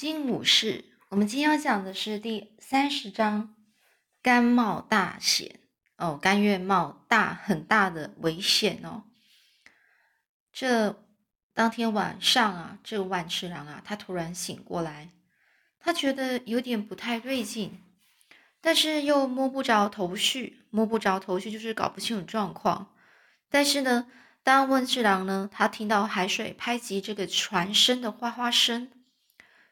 金武士，我们今天要讲的是第三十章，甘冒大险哦，甘愿冒大很大的危险哦。这当天晚上啊，这个万次郎啊，他突然醒过来，他觉得有点不太对劲，但是又摸不着头绪，摸不着头绪就是搞不清楚状况。但是呢，当万次郎呢，他听到海水拍击这个船身的哗哗声。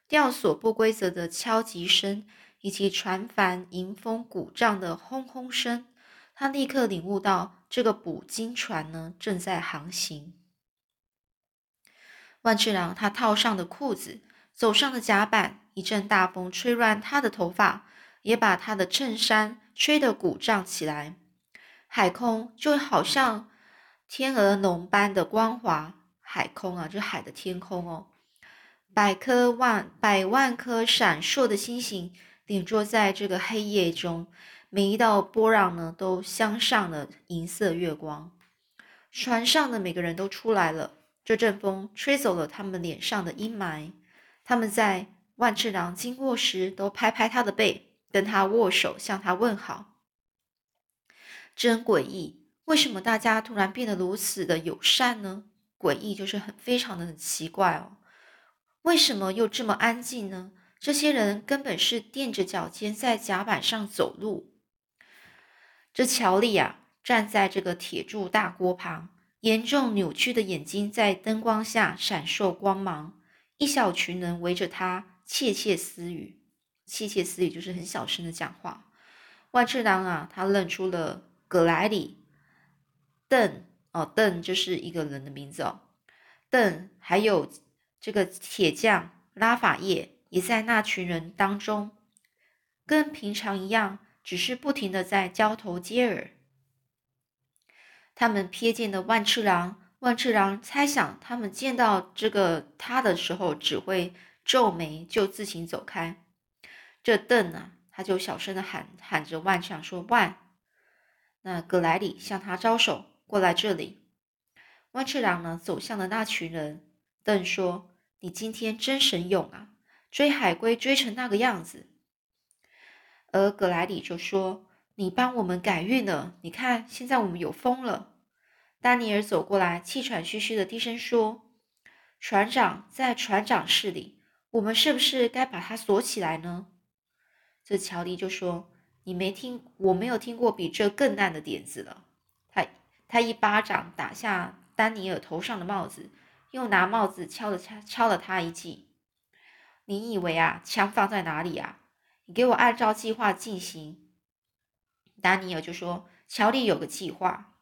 吊索不规则的敲击声，以及船帆迎风鼓胀的轰轰声，他立刻领悟到这个捕鲸船呢正在航行。万次郎他套上的裤子，走上了甲板，一阵大风吹乱他的头发，也把他的衬衫吹得鼓胀起来。海空就好像天鹅绒般的光滑，海空啊，就海的天空哦。百颗万百万颗闪烁的星星点缀在这个黑夜中，每一道波浪呢都镶上了银色月光。船上的每个人都出来了，这阵风吹走了他们脸上的阴霾。他们在万次郎经过时都拍拍他的背，跟他握手，向他问好。真诡异，为什么大家突然变得如此的友善呢？诡异就是很非常的很奇怪哦。为什么又这么安静呢？这些人根本是垫着脚尖在甲板上走路。这乔丽啊，站在这个铁柱大锅旁，严重扭曲的眼睛在灯光下闪烁光芒。一小群人围着他窃窃私语，窃窃私语就是很小声的讲话。万次郎啊，他认出了葛莱里、邓哦，邓就是一个人的名字哦，邓还有。这个铁匠拉法叶也在那群人当中，跟平常一样，只是不停的在交头接耳。他们瞥见的万次郎，万次郎猜想他们见到这个他的时候，只会皱眉就自行走开。这邓啊，他就小声的喊喊着万次郎说：“万。”那葛莱里向他招手过来这里。万次郎呢，走向了那群人。邓说：“你今天真神勇啊，追海龟追成那个样子。”而格莱里就说：“你帮我们改运了，你看现在我们有风了。”丹尼尔走过来，气喘吁吁的低声说：“船长在船长室里，我们是不是该把他锁起来呢？”这乔迪就说：“你没听，我没有听过比这更烂的点子了。”他他一巴掌打下丹尼尔头上的帽子。又拿帽子敲了敲敲了他一记。你以为啊，枪放在哪里啊？你给我按照计划进行。丹尼尔就说：“乔丽有个计划。”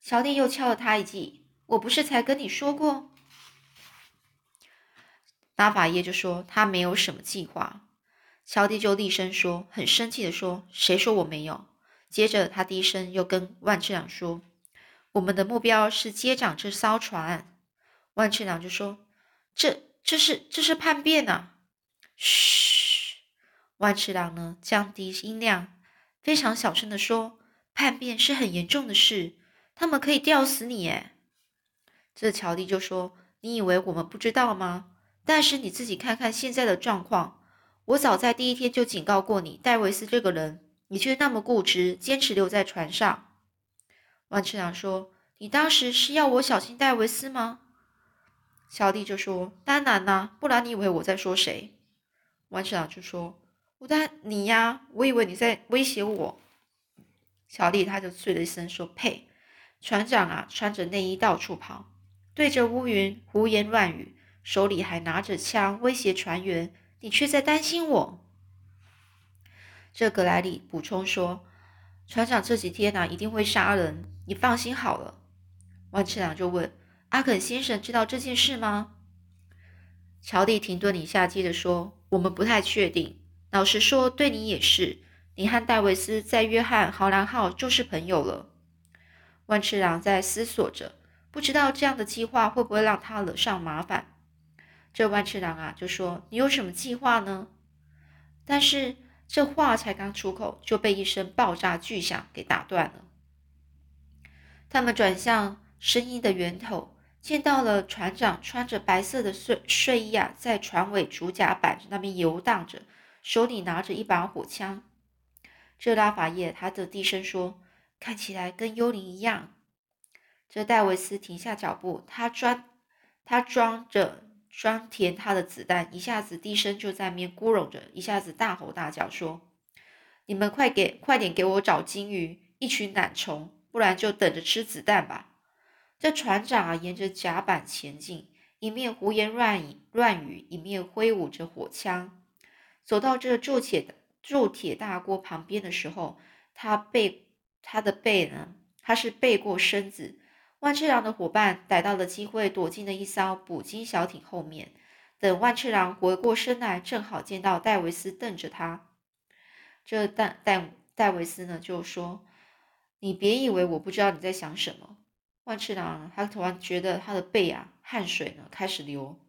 乔丽又敲了他一记。我不是才跟你说过？拉法耶就说：“他没有什么计划。”乔蒂就厉声说：“很生气的说，谁说我没有？”接着他低声又跟万次长说：“我们的目标是接掌这艘船。”万次郎就说：“这这是这是叛变呐！”嘘，万次郎呢降低音量，非常小声的说：“叛变是很严重的事，他们可以吊死你。”哎，这乔蒂就说：“你以为我们不知道吗？但是你自己看看现在的状况，我早在第一天就警告过你，戴维斯这个人，你却那么固执，坚持留在船上。”万次郎说：“你当时是要我小心戴维斯吗？”小弟就说：“当然啦，不然你以为我在说谁？”万次郎就说：“我当你呀，我以为你在威胁我。”乔蒂他就啐了一声说：“呸！船长啊，穿着内衣到处跑，对着乌云胡言乱语，手里还拿着枪威胁船员，你却在担心我。”这格莱里补充说：“船长这几天呢，一定会杀人，你放心好了。”万次郎就问。阿肯先生知道这件事吗？乔蒂停顿一下，接着说：“我们不太确定。老实说，对你也是。你和戴维斯在约翰豪兰号就是朋友了。”万次郎在思索着，不知道这样的计划会不会让他惹上麻烦。这万次郎啊，就说：“你有什么计划呢？”但是这话才刚出口，就被一声爆炸巨响给打断了。他们转向声音的源头。见到了船长穿着白色的睡睡衣啊，在船尾主甲板那边游荡着，手里拿着一把火枪。这拉法叶他的低声说：“看起来跟幽灵一样。”这戴维斯停下脚步，他装他装着装填他的子弹，一下子低声就在面咕哝着，一下子大吼大叫说：“你们快给快点给我找金鱼，一群懒虫，不然就等着吃子弹吧！”这船长啊，沿着甲板前进，一面胡言乱语乱语，一面挥舞着火枪，走到这铸铁的铸铁大锅旁边的时候，他背他的背呢，他是背过身子。万次郎的伙伴逮到了机会，躲进了一艘捕鲸小艇后面。等万次郎回过身来，正好见到戴维斯瞪着他。这戴戴戴维斯呢，就说：“你别以为我不知道你在想什么。”万次郎他突然觉得他的背啊，汗水呢开始流。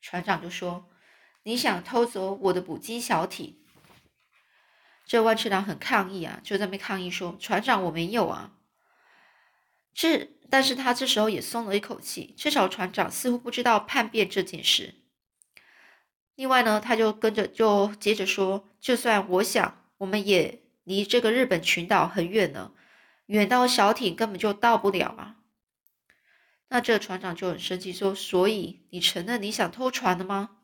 船长就说：“你想偷走我的捕鲸小艇？”这万次郎很抗议啊，就在那边抗议说：“船长，我没有啊。”这，但是他这时候也松了一口气，至少船长似乎不知道叛变这件事。另外呢，他就跟着就接着说：“就算我想，我们也离这个日本群岛很远呢，远到小艇根本就到不了啊。”那这船长就很生气说：“所以你承认你想偷船的吗？”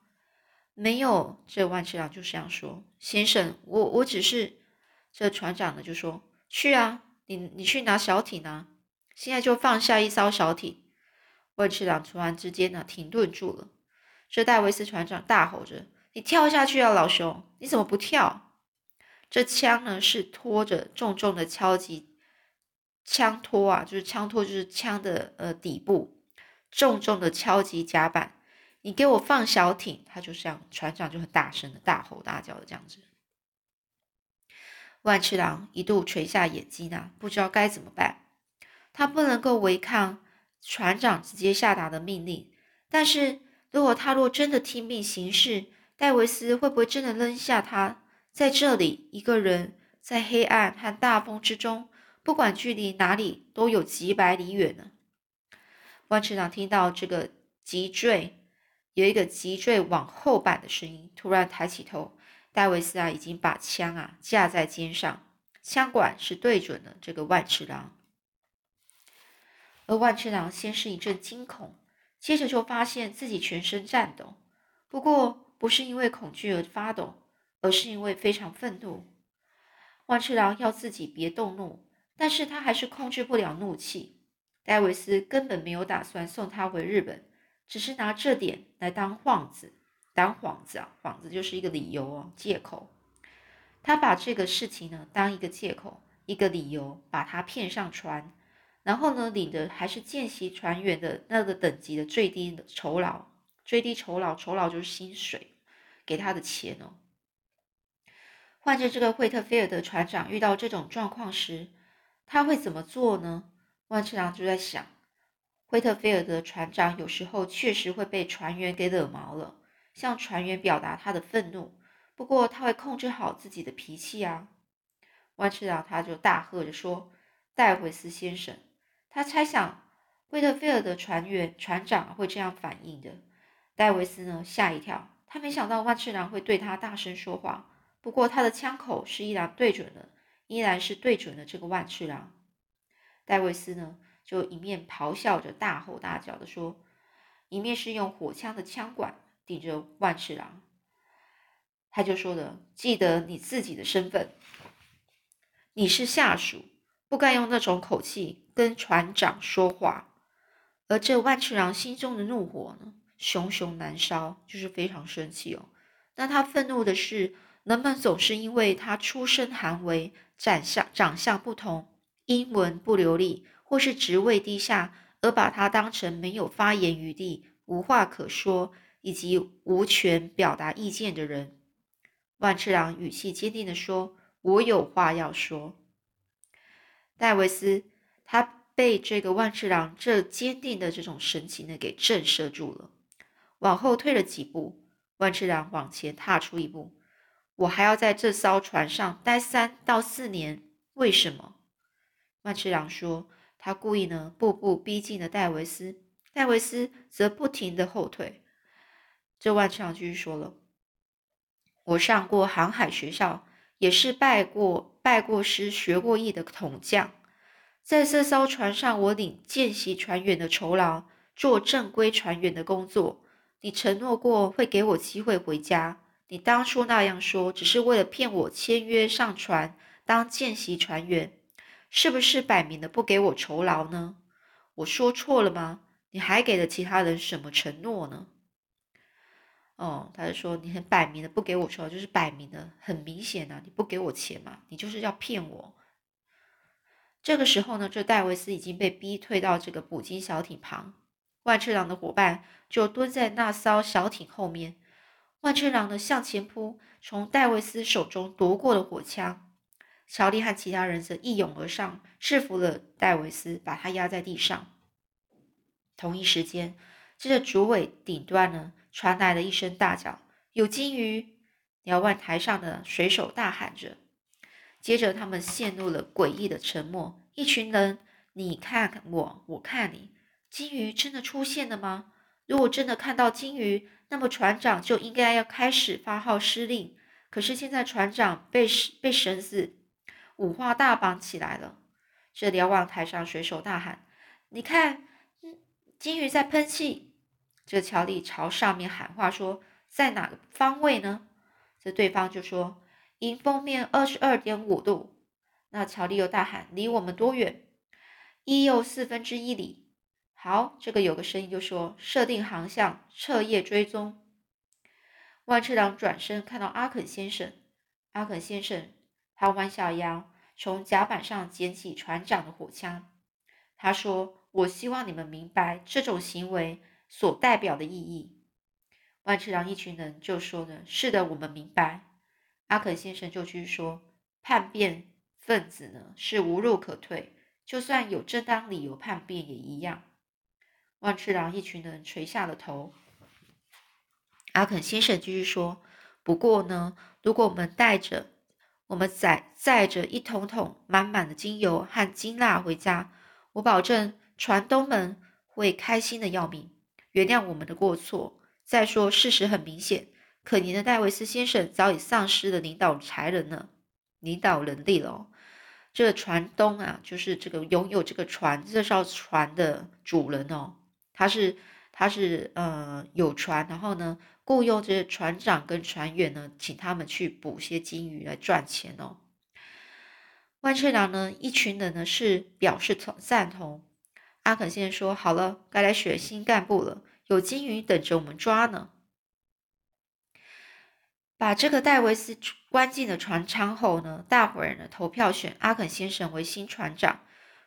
没有，这万次郎就这样说：“先生，我我只是……”这船长呢就说：“去啊，你你去拿小艇啊。”现在就放下一艘小艇，万次郎突然之间呢停顿住了。这戴维斯船长大吼着：“你跳下去啊，老兄！你怎么不跳？”这枪呢是拖着重重的敲击，枪托啊，就是枪托，就是枪的呃底部重重的敲击甲板。你给我放小艇！他就像，船长就很大声的大吼大叫的这样子。万次郎一度垂下眼睛啊，不知道该怎么办。他不能够违抗船长直接下达的命令，但是如果他若真的听命行事，戴维斯会不会真的扔下他在这里一个人，在黑暗和大风之中，不管距离哪里都有几百里远呢？万次郎听到这个急坠，有一个脊椎往后板的声音，突然抬起头，戴维斯啊已经把枪啊架在肩上，枪管是对准了这个万次郎。而万次郎先是一阵惊恐，接着就发现自己全身颤抖。不过不是因为恐惧而发抖，而是因为非常愤怒。万次郎要自己别动怒，但是他还是控制不了怒气。戴维斯根本没有打算送他回日本，只是拿这点来当幌子，当幌子啊，幌子就是一个理由哦，借口。他把这个事情呢当一个借口，一个理由，把他骗上船。然后呢，领的还是见习船员的那个等级的最低的酬劳，最低酬劳，酬劳就是薪水，给他的钱哦。换着这个惠特菲尔德船长遇到这种状况时，他会怎么做呢？万次郎就在想，惠特菲尔德船长有时候确实会被船员给惹毛了，向船员表达他的愤怒，不过他会控制好自己的脾气啊。万次郎他就大喝着说：“戴维斯先生。”他猜想，惠特菲尔德船员船长会这样反应的。戴维斯呢，吓一跳，他没想到万次郎会对他大声说话。不过他的枪口是依然对准了，依然是对准了这个万次郎。戴维斯呢，就一面咆哮着，大吼大叫的说，一面是用火枪的枪管顶着万次郎。他就说的：“记得你自己的身份，你是下属。”不该用那种口气跟船长说话，而这万次郎心中的怒火呢，熊熊燃烧，就是非常生气哦。那他愤怒的是，人们总是因为他出身寒微、长相长相不同、英文不流利，或是职位低下，而把他当成没有发言余地、无话可说以及无权表达意见的人。万次郎语气坚定的说：“我有话要说。”戴维斯，他被这个万次郎这坚定的这种神情呢给震慑住了，往后退了几步。万次郎往前踏出一步，我还要在这艘船上待三到四年，为什么？万次郎说，他故意呢步步逼近了戴维斯，戴维斯则不停的后退。这万次郎继续说了：“我上过航海学校，也是拜过拜过师、学过艺的统将。在这艘船上，我领见习船员的酬劳，做正规船员的工作。你承诺过会给我机会回家。你当初那样说，只是为了骗我签约上船当见习船员，是不是摆明了不给我酬劳呢？我说错了吗？你还给了其他人什么承诺呢？”哦，他就说你很摆明的不给我酬劳，就是摆明的很明显呐，你不给我钱嘛，你就是要骗我。这个时候呢，这戴维斯已经被逼退到这个捕鲸小艇旁，万次郎的伙伴就蹲在那艘小艇后面。万次郎呢向前扑，从戴维斯手中夺过了火枪。乔丽和其他人则一拥而上，制服了戴维斯，把他压在地上。同一时间，这个主尾顶端呢。传来了一声大叫：“有金鱼！”瞭望台上的水手大喊着。接着，他们陷入了诡异的沉默。一群人，你看看我，我看你。金鱼真的出现了吗？如果真的看到金鱼，那么船长就应该要开始发号施令。可是现在船长被被绳子五花大绑起来了。这瞭望台上水手大喊：“你看，金鱼在喷气！”这乔丽朝上面喊话说：“在哪个方位呢？”这对方就说：“迎风面二十二点五度。”那乔丽又大喊：“离我们多远？”一又四分之一里。好，这个有个声音就说：“设定航向，彻夜追踪。”万次郎转身看到阿肯先生，阿肯先生他弯下腰，从甲板上捡起船长的火枪。他说：“我希望你们明白这种行为。”所代表的意义，万次郎一群人就说呢：“是的，我们明白。”阿肯先生就去说：“叛变分子呢是无路可退，就算有正当理由叛变也一样。”万次郎一群人垂下了头。阿肯先生继续说：“不过呢，如果我们带着我们载载着一桶桶满满的精油和金蜡回家，我保证船东们会开心的要命。”原谅我们的过错。再说，事实很明显，可怜的戴维斯先生早已丧失了领导才能了，领导能力了。这个船东啊，就是这个拥有这个船这艘船的主人哦，他是他是呃有船，然后呢雇佣这些船长跟船员呢，请他们去捕些金鱼来赚钱哦。万翠郎呢，一群人呢是表示同赞同。阿肯先生说：“好了，该来选新干部了。有金鱼等着我们抓呢。”把这个戴维斯关进了船舱后呢，大伙儿呢投票选阿肯先生为新船长。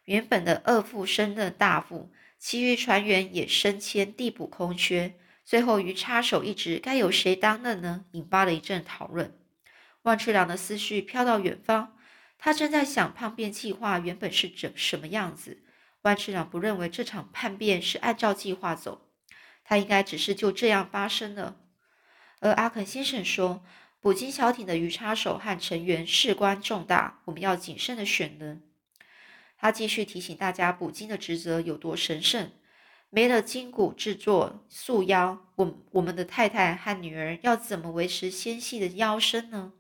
原本的二副升任大副，其余船员也升迁递补空缺。最后鱼叉手一职该由谁担任呢？引发了一阵讨论。万次郎的思绪飘到远方，他正在想叛变计划原本是怎什么样子。万次郎不认为这场叛变是按照计划走，他应该只是就这样发生了。而阿肯先生说，捕鲸小艇的鱼叉手和成员事关重大，我们要谨慎的选人。他继续提醒大家，捕鲸的职责有多神圣。没了筋骨制作束腰，我我们的太太和女儿要怎么维持纤细的腰身呢？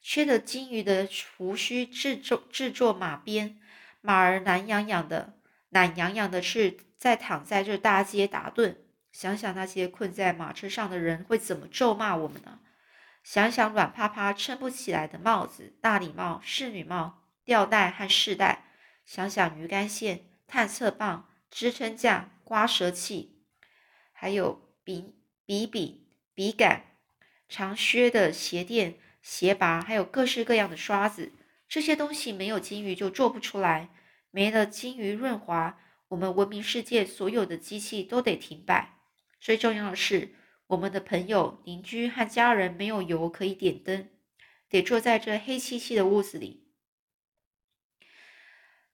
缺了金鱼的胡须制作制作马鞭。马儿懒洋洋的，懒洋洋的是在躺在这大街打盹。想想那些困在马车上的人会怎么咒骂我们呢？想想软趴趴撑不起来的帽子、大礼帽、侍女帽、吊带和饰带。想想鱼竿线、探测棒、支撑架、刮舌器，还有笔、笔笔、笔杆、长靴的鞋垫、鞋拔，还有各式各样的刷子。这些东西没有金鱼就做不出来，没了金鱼润滑，我们文明世界所有的机器都得停摆。最重要的是，我们的朋友、邻居和家人没有油可以点灯，得坐在这黑漆漆的屋子里。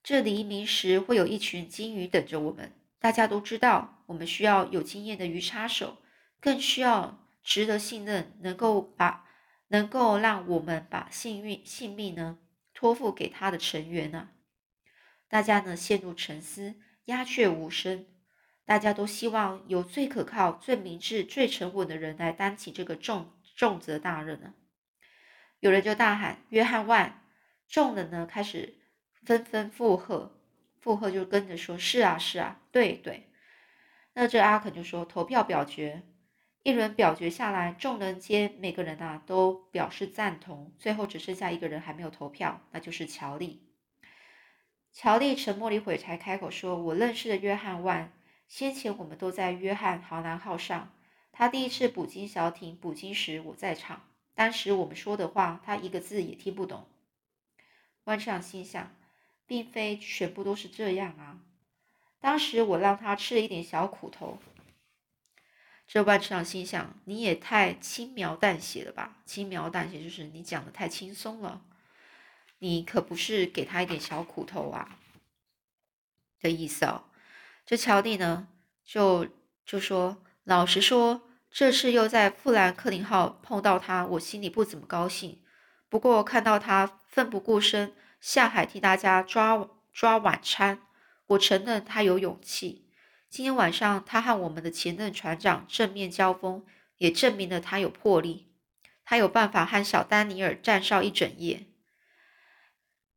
这黎明时会有一群金鱼等着我们。大家都知道，我们需要有经验的鱼叉手，更需要值得信任、能够把能够让我们把幸运性命呢。托付给他的成员呢？大家呢陷入沉思，鸦雀无声。大家都希望有最可靠、最明智、最沉稳的人来担起这个重重责大任呢。有人就大喊：“约翰万！”众人呢开始纷纷附和，附和就跟着说：“是啊，是啊，对对。”那这阿肯就说：“投票表决。”一轮表决下来，众人间每个人啊都表示赞同，最后只剩下一个人还没有投票，那就是乔丽。乔丽沉默了一会才开口说：“我认识的约翰万，先前我们都在约翰豪南号上，他第一次捕鲸小艇捕鲸时我在场。”当时我们说的话，他一个字也听不懂。万次郎心想，并非全部都是这样啊。当时我让他吃了一点小苦头。这万次郎心想，你也太轻描淡写了吧？轻描淡写就是你讲的太轻松了。你可不是给他一点小苦头啊的意思哦。这乔蒂呢，就就说，老实说。这次又在富兰克林号碰到他，我心里不怎么高兴。不过看到他奋不顾身下海替大家抓抓晚餐，我承认他有勇气。今天晚上他和我们的前任船长正面交锋，也证明了他有魄力。他有办法和小丹尼尔站上一整夜，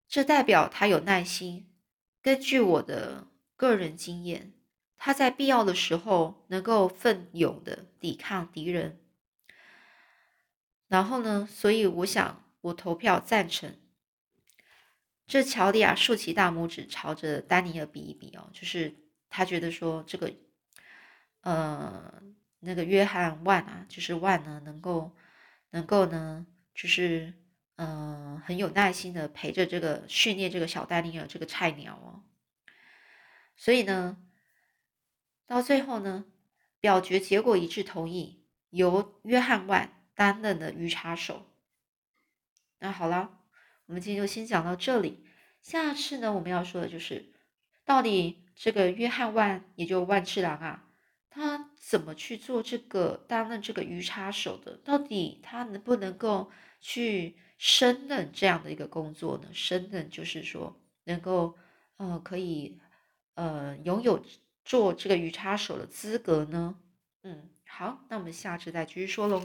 这代表他有耐心。根据我的个人经验。他在必要的时候能够奋勇的抵抗敌人，然后呢？所以我想，我投票赞成。这乔迪亚竖起大拇指，朝着丹尼尔比一比哦，就是他觉得说这个，呃，那个约翰万啊，就是万呢，能够能够呢，就是嗯，很有耐心的陪着这个训练这个小丹尼尔这个菜鸟哦，所以呢。到最后呢，表决结果一致同意，由约翰万担任的鱼叉手。那好了，我们今天就先讲到这里。下次呢，我们要说的就是，到底这个约翰万，也就万次郎啊，他怎么去做这个担任这个鱼叉手的？到底他能不能够去胜任这样的一个工作呢？胜任就是说，能够呃，可以呃，拥有。做这个鱼叉手的资格呢？嗯，好，那我们下次再继续说喽。